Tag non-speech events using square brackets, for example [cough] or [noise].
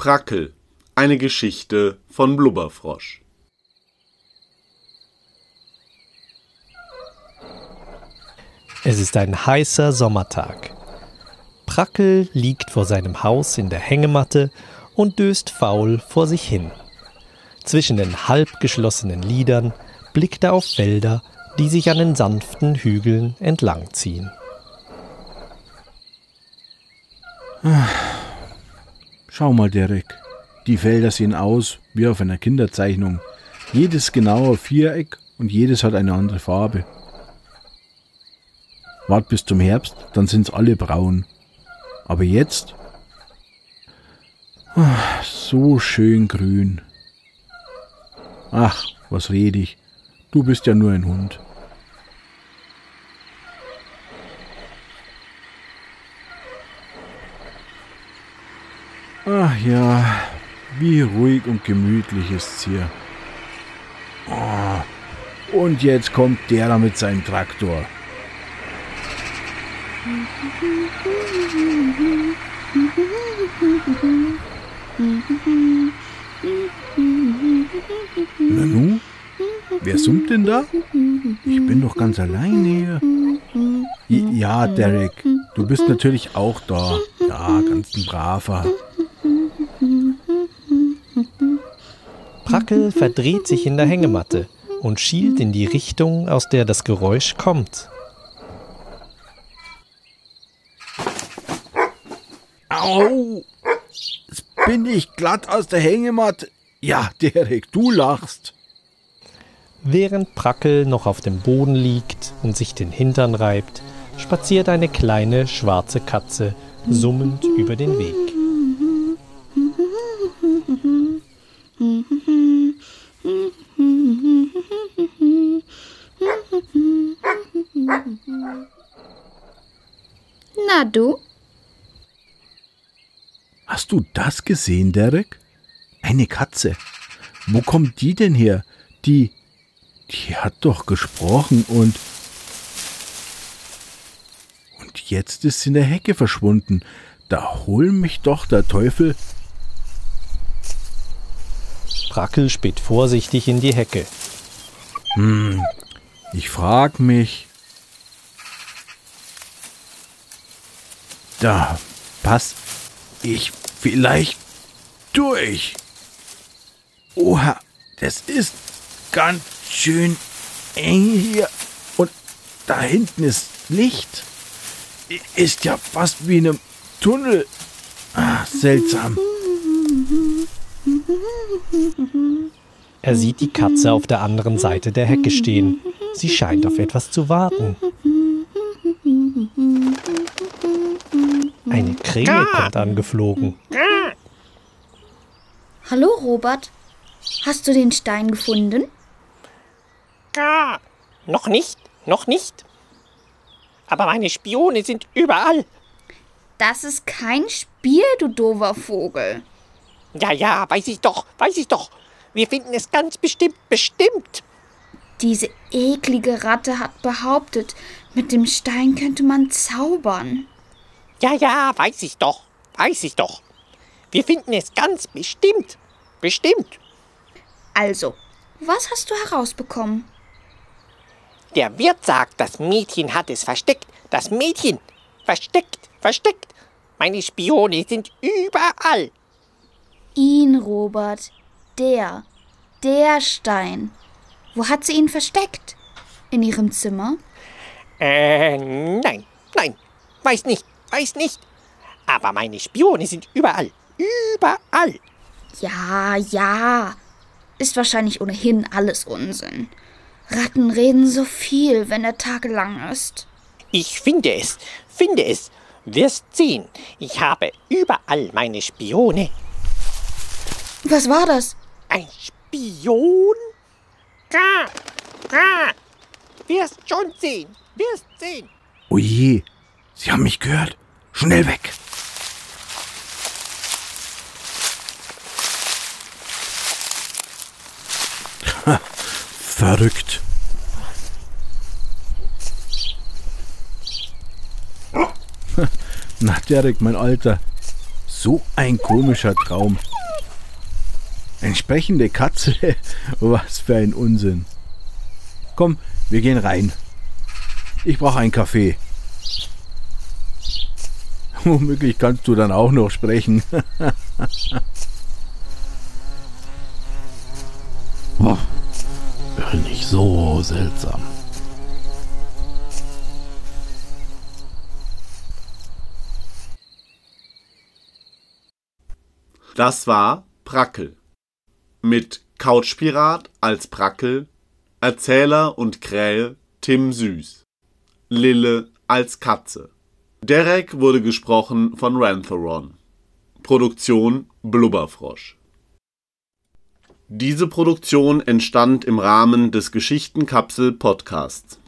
Prackel, eine Geschichte von Blubberfrosch. Es ist ein heißer Sommertag. Prackel liegt vor seinem Haus in der Hängematte und döst faul vor sich hin. Zwischen den halb geschlossenen Lidern blickt er auf Felder, die sich an den sanften Hügeln entlangziehen. Schau mal, Derek. Die Felder sehen aus wie auf einer Kinderzeichnung. Jedes genaue Viereck und jedes hat eine andere Farbe. Wart bis zum Herbst, dann sind's alle braun. Aber jetzt ach, so schön grün. Ach, was red ich? Du bist ja nur ein Hund. Ach ja, wie ruhig und gemütlich ist's hier. Oh, und jetzt kommt der da mit seinem Traktor. Nanu? Wer summt denn da? Ich bin doch ganz alleine hier. Ja, Derek, du bist natürlich auch da. Ja, ganz ein braver. Prackel verdreht sich in der Hängematte und schielt in die Richtung, aus der das Geräusch kommt. Au! Jetzt bin ich glatt aus der Hängematte. Ja, Derek, du lachst. Während Prackel noch auf dem Boden liegt und sich den Hintern reibt, spaziert eine kleine schwarze Katze summend über den Weg. Du? Hast du das gesehen, Derek? Eine Katze. Wo kommt die denn her? Die. Die hat doch gesprochen und. Und jetzt ist sie in der Hecke verschwunden. Da hol mich doch der Teufel. Prackel späht vorsichtig in die Hecke. Hm, ich frag mich. Da pass ich vielleicht durch. Oha, das ist ganz schön eng hier. Und da hinten ist Licht. Ist ja fast wie in einem Tunnel. Ah, seltsam. Er sieht die Katze auf der anderen Seite der Hecke stehen. Sie scheint auf etwas zu warten. Eine Krähe kommt angeflogen. Hallo Robert, hast du den Stein gefunden? Noch nicht, noch nicht. Aber meine Spione sind überall. Das ist kein Spiel, du doofer Vogel. Ja, ja, weiß ich doch, weiß ich doch. Wir finden es ganz bestimmt, bestimmt. Diese eklige Ratte hat behauptet, mit dem Stein könnte man zaubern. Ja, ja, weiß ich doch, weiß ich doch. Wir finden es ganz bestimmt, bestimmt. Also, was hast du herausbekommen? Der Wirt sagt, das Mädchen hat es versteckt. Das Mädchen. Versteckt, versteckt. Meine Spione sind überall. Ihn, Robert. Der. Der Stein. Wo hat sie ihn versteckt? In ihrem Zimmer? Äh, nein, nein. Weiß nicht, weiß nicht. Aber meine Spione sind überall. Überall. Ja, ja. Ist wahrscheinlich ohnehin alles Unsinn. Ratten reden so viel, wenn der Tag lang ist. Ich finde es, finde es. Wirst sehen. Ich habe überall meine Spione. Was war das? Ein Spion? Ka, ka. Wirst schon sehen. Wirst sehen. Oje, Sie haben mich gehört. Schnell weg. Ha, verrückt. Na, Derek, mein Alter. So ein komischer Traum. Entsprechende Katze, [laughs] was für ein Unsinn. Komm, wir gehen rein. Ich brauche einen Kaffee. [laughs] Womöglich kannst du dann auch noch sprechen. [laughs] Oh, nicht so seltsam. Das war Brackel. Mit Couchpirat als Brackel, Erzähler und Krähe Tim Süß, Lille als Katze. Derek wurde gesprochen von Rantheron. Produktion Blubberfrosch. Diese Produktion entstand im Rahmen des Geschichtenkapsel Podcasts.